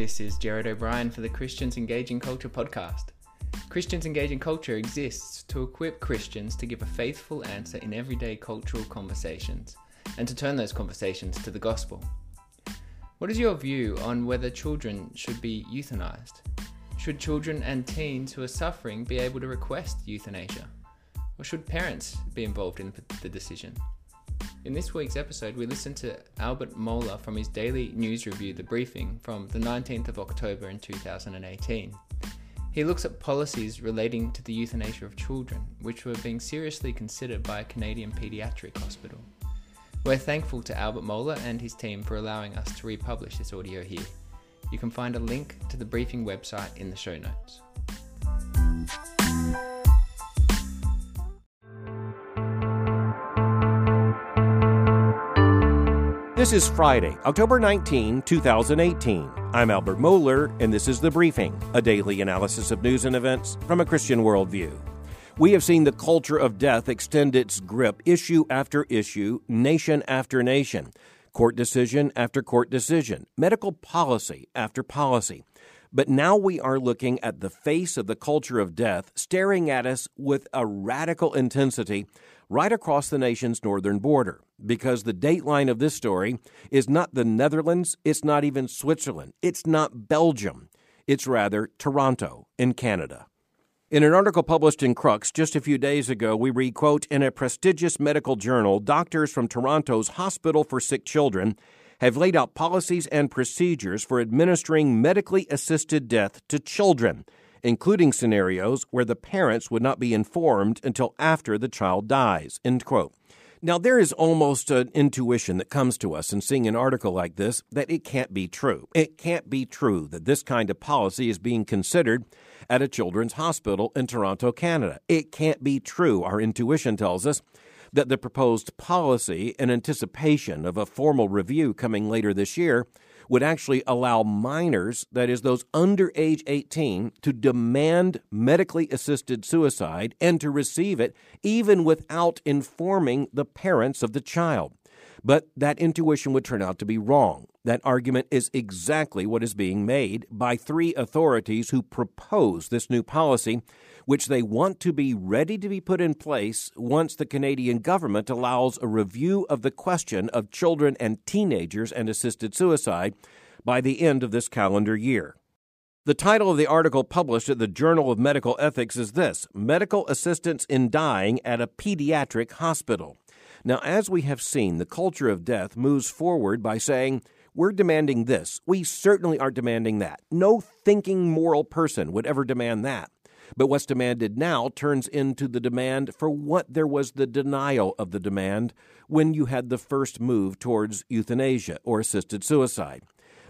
This is Jared O'Brien for the Christians Engaging Culture podcast. Christians Engaging Culture exists to equip Christians to give a faithful answer in everyday cultural conversations and to turn those conversations to the gospel. What is your view on whether children should be euthanized? Should children and teens who are suffering be able to request euthanasia? Or should parents be involved in the decision? In this week's episode, we listen to Albert Mohler from his daily news review, The Briefing, from the 19th of October in 2018. He looks at policies relating to the euthanasia of children, which were being seriously considered by a Canadian paediatric hospital. We're thankful to Albert Mohler and his team for allowing us to republish this audio here. You can find a link to the briefing website in the show notes. This is Friday, October 19, 2018. I'm Albert Mohler, and this is The Briefing, a daily analysis of news and events from a Christian worldview. We have seen the culture of death extend its grip issue after issue, nation after nation, court decision after court decision, medical policy after policy. But now we are looking at the face of the culture of death staring at us with a radical intensity right across the nation's northern border. Because the dateline of this story is not the Netherlands, it's not even Switzerland, it's not Belgium, it's rather Toronto in Canada. In an article published in Crux just a few days ago, we read, quote, in a prestigious medical journal, doctors from Toronto's Hospital for Sick Children have laid out policies and procedures for administering medically assisted death to children including scenarios where the parents would not be informed until after the child dies. End quote. Now, there is almost an intuition that comes to us in seeing an article like this that it can't be true. It can't be true that this kind of policy is being considered at a children's hospital in Toronto, Canada. It can't be true, our intuition tells us, that the proposed policy, in anticipation of a formal review coming later this year, would actually allow minors, that is, those under age 18, to demand medically assisted suicide and to receive it even without informing the parents of the child. But that intuition would turn out to be wrong. That argument is exactly what is being made by three authorities who propose this new policy which they want to be ready to be put in place once the Canadian government allows a review of the question of children and teenagers and assisted suicide by the end of this calendar year. The title of the article published at the Journal of Medical Ethics is this Medical Assistance in Dying at a Pediatric Hospital. Now, as we have seen, the culture of death moves forward by saying, we're demanding this. We certainly aren't demanding that. No thinking moral person would ever demand that. But what's demanded now turns into the demand for what there was the denial of the demand when you had the first move towards euthanasia or assisted suicide.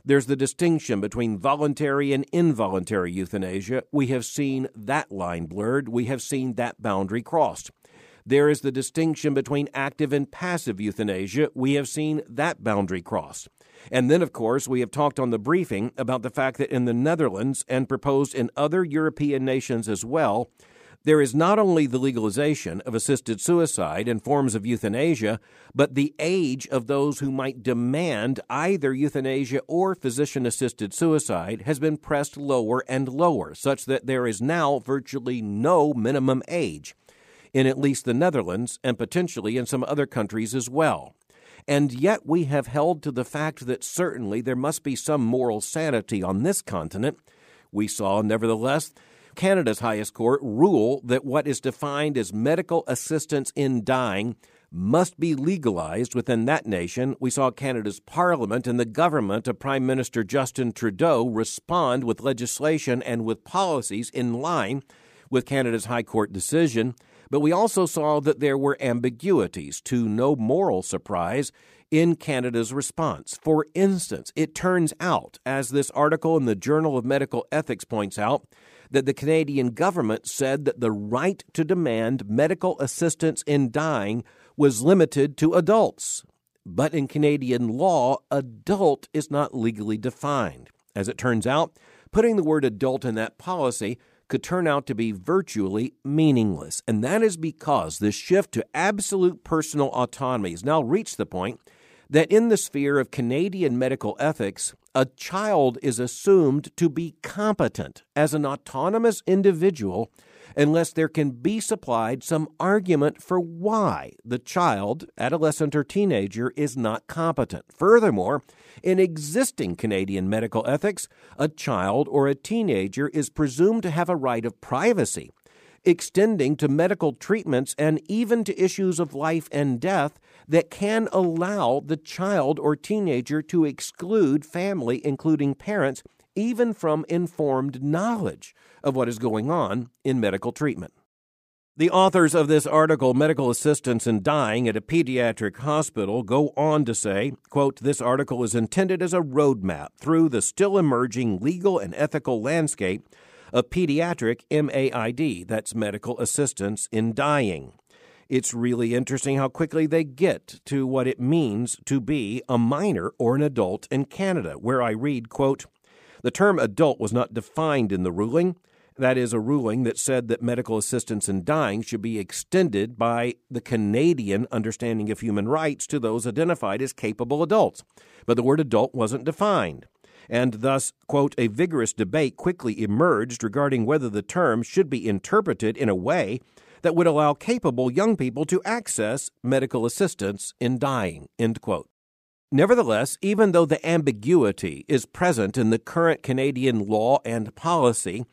There's the distinction between voluntary and involuntary euthanasia. We have seen that line blurred. We have seen that boundary crossed. There is the distinction between active and passive euthanasia. We have seen that boundary crossed. And then, of course, we have talked on the briefing about the fact that in the Netherlands and proposed in other European nations as well, there is not only the legalization of assisted suicide and forms of euthanasia, but the age of those who might demand either euthanasia or physician assisted suicide has been pressed lower and lower, such that there is now virtually no minimum age in at least the Netherlands and potentially in some other countries as well. And yet we have held to the fact that certainly there must be some moral sanity on this continent. We saw, nevertheless, Canada's highest court rule that what is defined as medical assistance in dying must be legalized within that nation. We saw Canada's parliament and the government of Prime Minister Justin Trudeau respond with legislation and with policies in line with Canada's High Court decision. But we also saw that there were ambiguities, to no moral surprise, in Canada's response. For instance, it turns out, as this article in the Journal of Medical Ethics points out, that the Canadian government said that the right to demand medical assistance in dying was limited to adults. But in Canadian law, adult is not legally defined. As it turns out, putting the word adult in that policy could turn out to be virtually meaningless. And that is because this shift to absolute personal autonomy has now reached the point that in the sphere of Canadian medical ethics, a child is assumed to be competent as an autonomous individual unless there can be supplied some argument for why the child, adolescent, or teenager is not competent. Furthermore, in existing Canadian medical ethics, a child or a teenager is presumed to have a right of privacy, extending to medical treatments and even to issues of life and death that can allow the child or teenager to exclude family, including parents, even from informed knowledge of what is going on in medical treatment. The authors of this article, Medical Assistance in Dying at a Pediatric Hospital, go on to say, quote, This article is intended as a roadmap through the still emerging legal and ethical landscape of pediatric MAID, that's medical assistance in dying. It's really interesting how quickly they get to what it means to be a minor or an adult in Canada, where I read, quote, the term adult was not defined in the ruling. That is a ruling that said that medical assistance in dying should be extended by the Canadian understanding of human rights to those identified as capable adults. But the word adult wasn't defined. And thus, quote, a vigorous debate quickly emerged regarding whether the term should be interpreted in a way that would allow capable young people to access medical assistance in dying, end quote. Nevertheless, even though the ambiguity is present in the current Canadian law and policy,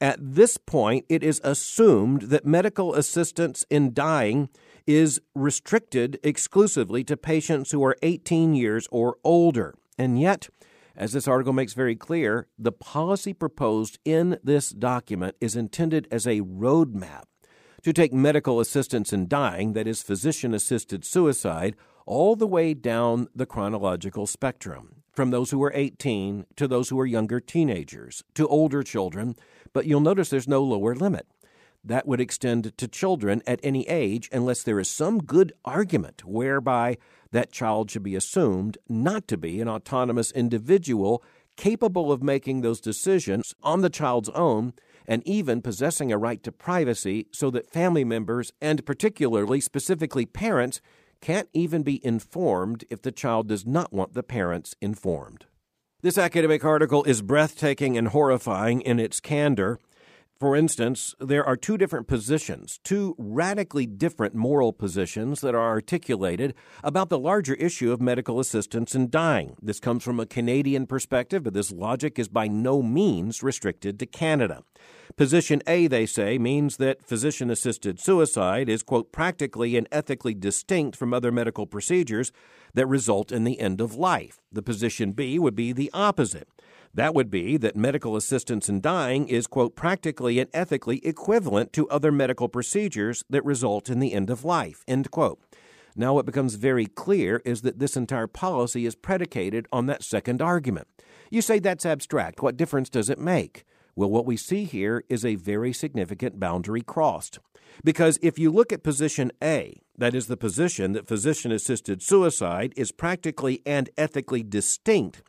at this point it is assumed that medical assistance in dying is restricted exclusively to patients who are 18 years or older. And yet, as this article makes very clear, the policy proposed in this document is intended as a roadmap to take medical assistance in dying, that is, physician assisted suicide, all the way down the chronological spectrum, from those who are 18 to those who are younger teenagers to older children, but you'll notice there's no lower limit. That would extend to children at any age unless there is some good argument whereby that child should be assumed not to be an autonomous individual capable of making those decisions on the child's own and even possessing a right to privacy so that family members, and particularly specifically parents, can't even be informed if the child does not want the parents informed. This academic article is breathtaking and horrifying in its candor. For instance, there are two different positions, two radically different moral positions that are articulated about the larger issue of medical assistance in dying. This comes from a Canadian perspective, but this logic is by no means restricted to Canada. Position A, they say, means that physician assisted suicide is, quote, practically and ethically distinct from other medical procedures that result in the end of life. The position B would be the opposite. That would be that medical assistance in dying is, quote, practically and ethically equivalent to other medical procedures that result in the end of life, end quote. Now, what becomes very clear is that this entire policy is predicated on that second argument. You say that's abstract. What difference does it make? Well, what we see here is a very significant boundary crossed. Because if you look at position A, that is the position that physician assisted suicide is practically and ethically distinct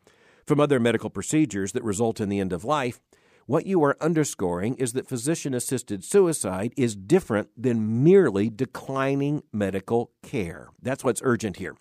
from other medical procedures that result in the end of life, what you are underscoring is that physician assisted suicide is different than merely declining medical care. That's what's urgent here.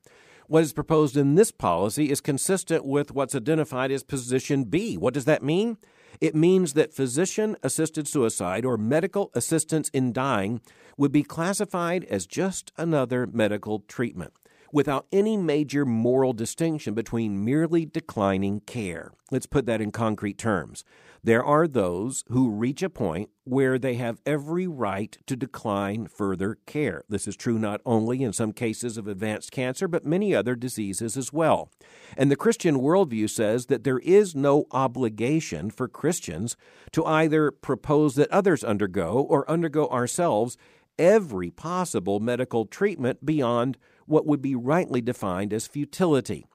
What is proposed in this policy is consistent with what's identified as position B. What does that mean? It means that physician assisted suicide or medical assistance in dying would be classified as just another medical treatment without any major moral distinction between merely declining care. Let's put that in concrete terms. There are those who reach a point where they have every right to decline further care. This is true not only in some cases of advanced cancer, but many other diseases as well. And the Christian worldview says that there is no obligation for Christians to either propose that others undergo or undergo ourselves every possible medical treatment beyond what would be rightly defined as futility.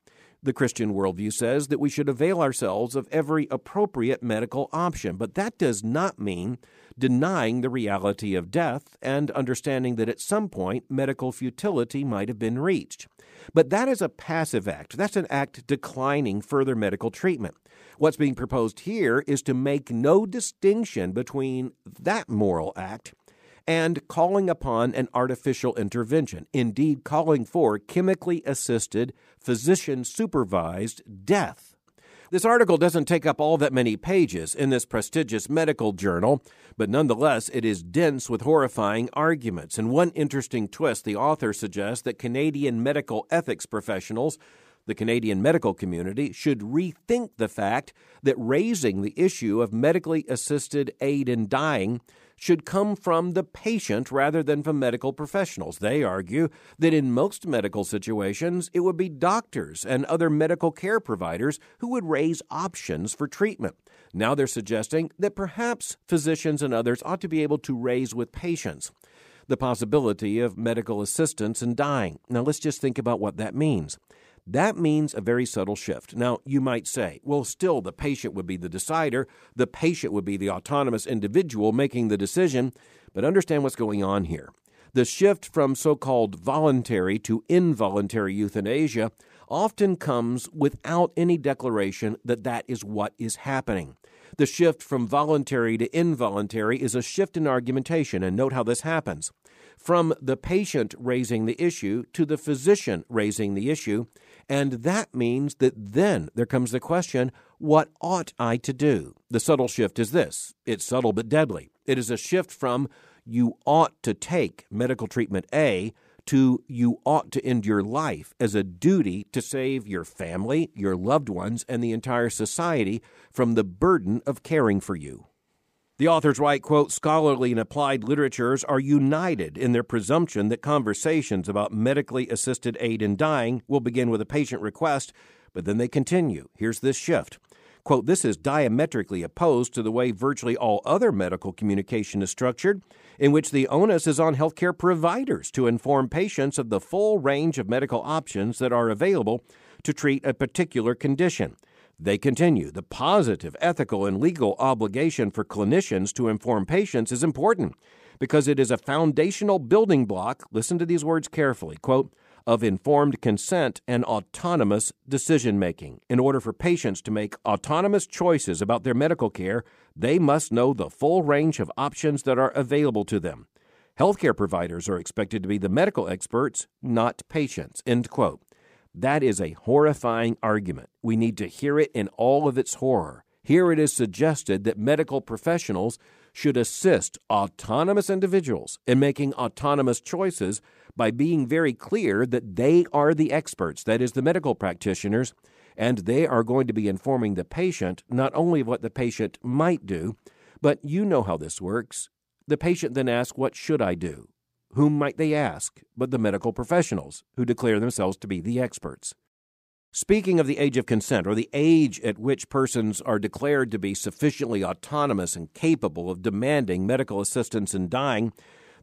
The Christian worldview says that we should avail ourselves of every appropriate medical option, but that does not mean denying the reality of death and understanding that at some point medical futility might have been reached. But that is a passive act. That's an act declining further medical treatment. What's being proposed here is to make no distinction between that moral act and calling upon an artificial intervention, indeed, calling for chemically assisted, physician supervised death. This article doesn't take up all that many pages in this prestigious medical journal, but nonetheless it is dense with horrifying arguments. And one interesting twist the author suggests that Canadian medical ethics professionals the Canadian medical community should rethink the fact that raising the issue of medically assisted aid in dying should come from the patient rather than from medical professionals. They argue that in most medical situations, it would be doctors and other medical care providers who would raise options for treatment. Now they're suggesting that perhaps physicians and others ought to be able to raise with patients the possibility of medical assistance in dying. Now let's just think about what that means. That means a very subtle shift. Now, you might say, well, still, the patient would be the decider. The patient would be the autonomous individual making the decision. But understand what's going on here. The shift from so called voluntary to involuntary euthanasia often comes without any declaration that that is what is happening. The shift from voluntary to involuntary is a shift in argumentation, and note how this happens. From the patient raising the issue to the physician raising the issue, and that means that then there comes the question what ought I to do? The subtle shift is this it's subtle but deadly. It is a shift from you ought to take medical treatment A to you ought to end your life as a duty to save your family, your loved ones, and the entire society from the burden of caring for you. The authors write, quote, scholarly and applied literatures are united in their presumption that conversations about medically assisted aid in dying will begin with a patient request, but then they continue. Here's this shift. Quote, this is diametrically opposed to the way virtually all other medical communication is structured, in which the onus is on healthcare providers to inform patients of the full range of medical options that are available to treat a particular condition. They continue the positive ethical and legal obligation for clinicians to inform patients is important because it is a foundational building block, listen to these words carefully, quote, of informed consent and autonomous decision making. In order for patients to make autonomous choices about their medical care, they must know the full range of options that are available to them. Healthcare providers are expected to be the medical experts, not patients. End quote. That is a horrifying argument. We need to hear it in all of its horror. Here it is suggested that medical professionals should assist autonomous individuals in making autonomous choices by being very clear that they are the experts, that is, the medical practitioners, and they are going to be informing the patient not only of what the patient might do, but you know how this works. The patient then asks, What should I do? Whom might they ask but the medical professionals, who declare themselves to be the experts? Speaking of the age of consent, or the age at which persons are declared to be sufficiently autonomous and capable of demanding medical assistance in dying,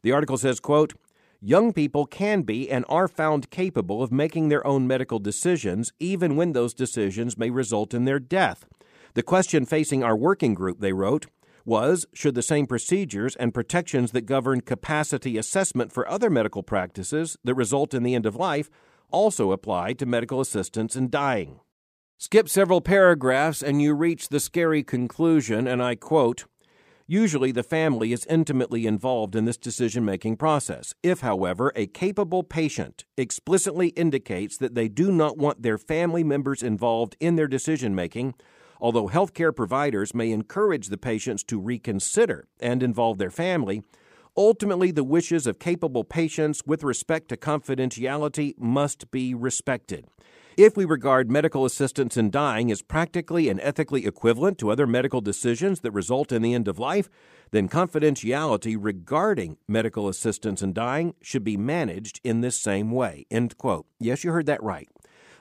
the article says, quote, Young people can be and are found capable of making their own medical decisions, even when those decisions may result in their death. The question facing our working group, they wrote, was should the same procedures and protections that govern capacity assessment for other medical practices that result in the end of life also apply to medical assistance in dying. Skip several paragraphs and you reach the scary conclusion, and I quote Usually, the family is intimately involved in this decision making process. If, however, a capable patient explicitly indicates that they do not want their family members involved in their decision making, Although healthcare providers may encourage the patients to reconsider and involve their family, ultimately the wishes of capable patients with respect to confidentiality must be respected. If we regard medical assistance in dying as practically and ethically equivalent to other medical decisions that result in the end of life, then confidentiality regarding medical assistance in dying should be managed in this same way. End quote. Yes, you heard that right.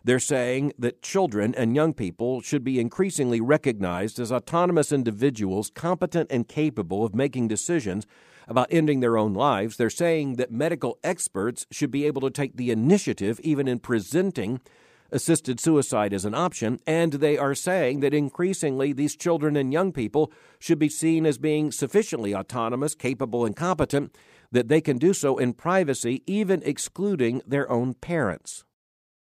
They're saying that children and young people should be increasingly recognized as autonomous individuals competent and capable of making decisions about ending their own lives. They're saying that medical experts should be able to take the initiative even in presenting assisted suicide as an option, and they are saying that increasingly these children and young people should be seen as being sufficiently autonomous, capable, and competent that they can do so in privacy, even excluding their own parents.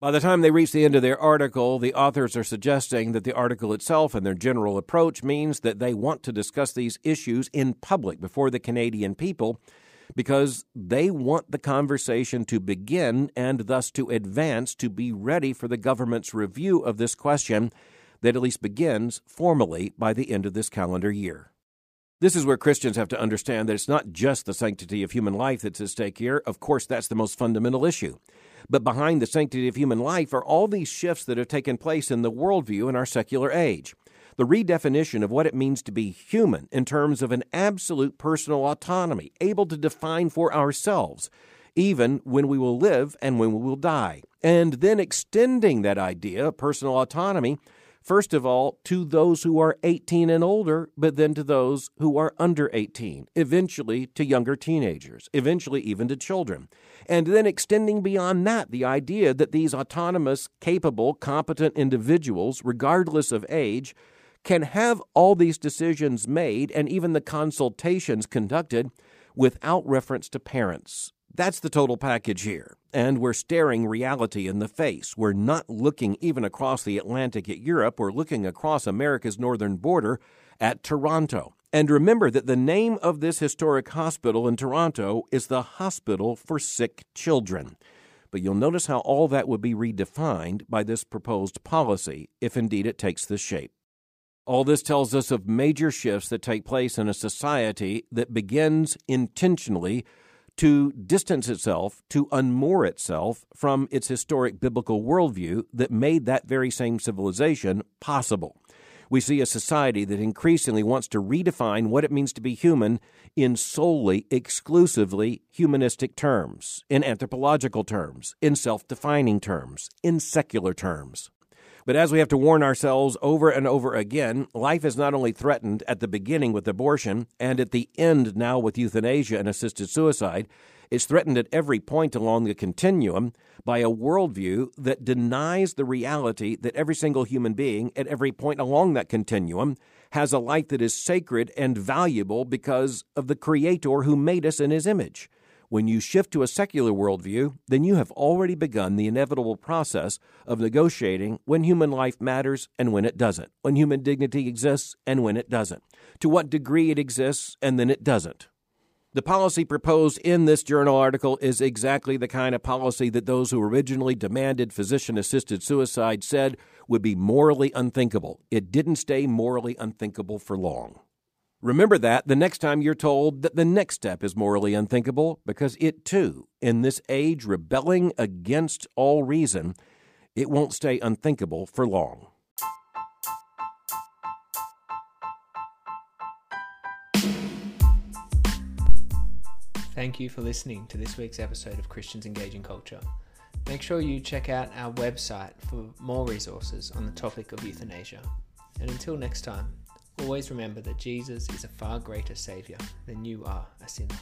By the time they reach the end of their article, the authors are suggesting that the article itself and their general approach means that they want to discuss these issues in public before the Canadian people, because they want the conversation to begin and thus to advance to be ready for the government's review of this question that at least begins formally by the end of this calendar year. This is where Christians have to understand that it's not just the sanctity of human life that's at stake here. Of course, that's the most fundamental issue. But behind the sanctity of human life are all these shifts that have taken place in the worldview in our secular age the redefinition of what it means to be human in terms of an absolute personal autonomy, able to define for ourselves, even when we will live and when we will die. And then extending that idea of personal autonomy, first of all, to those who are 18 and older, but then to those who are under 18, eventually to younger teenagers, eventually even to children. And then extending beyond that, the idea that these autonomous, capable, competent individuals, regardless of age, can have all these decisions made and even the consultations conducted without reference to parents. That's the total package here. And we're staring reality in the face. We're not looking even across the Atlantic at Europe. We're looking across America's northern border at Toronto. And remember that the name of this historic hospital in Toronto is the Hospital for Sick Children. But you'll notice how all that would be redefined by this proposed policy, if indeed it takes this shape. All this tells us of major shifts that take place in a society that begins intentionally to distance itself, to unmoor itself from its historic biblical worldview that made that very same civilization possible. We see a society that increasingly wants to redefine what it means to be human in solely, exclusively humanistic terms, in anthropological terms, in self defining terms, in secular terms. But as we have to warn ourselves over and over again, life is not only threatened at the beginning with abortion and at the end now with euthanasia and assisted suicide, it's threatened at every point along the continuum by a worldview that denies the reality that every single human being at every point along that continuum has a life that is sacred and valuable because of the Creator who made us in His image. When you shift to a secular worldview, then you have already begun the inevitable process of negotiating when human life matters and when it doesn't, when human dignity exists and when it doesn't, to what degree it exists and then it doesn't. The policy proposed in this journal article is exactly the kind of policy that those who originally demanded physician assisted suicide said would be morally unthinkable. It didn't stay morally unthinkable for long. Remember that the next time you're told that the next step is morally unthinkable, because it too, in this age rebelling against all reason, it won't stay unthinkable for long. Thank you for listening to this week's episode of Christians Engaging Culture. Make sure you check out our website for more resources on the topic of euthanasia. And until next time, Always remember that Jesus is a far greater Saviour than you are a sinner.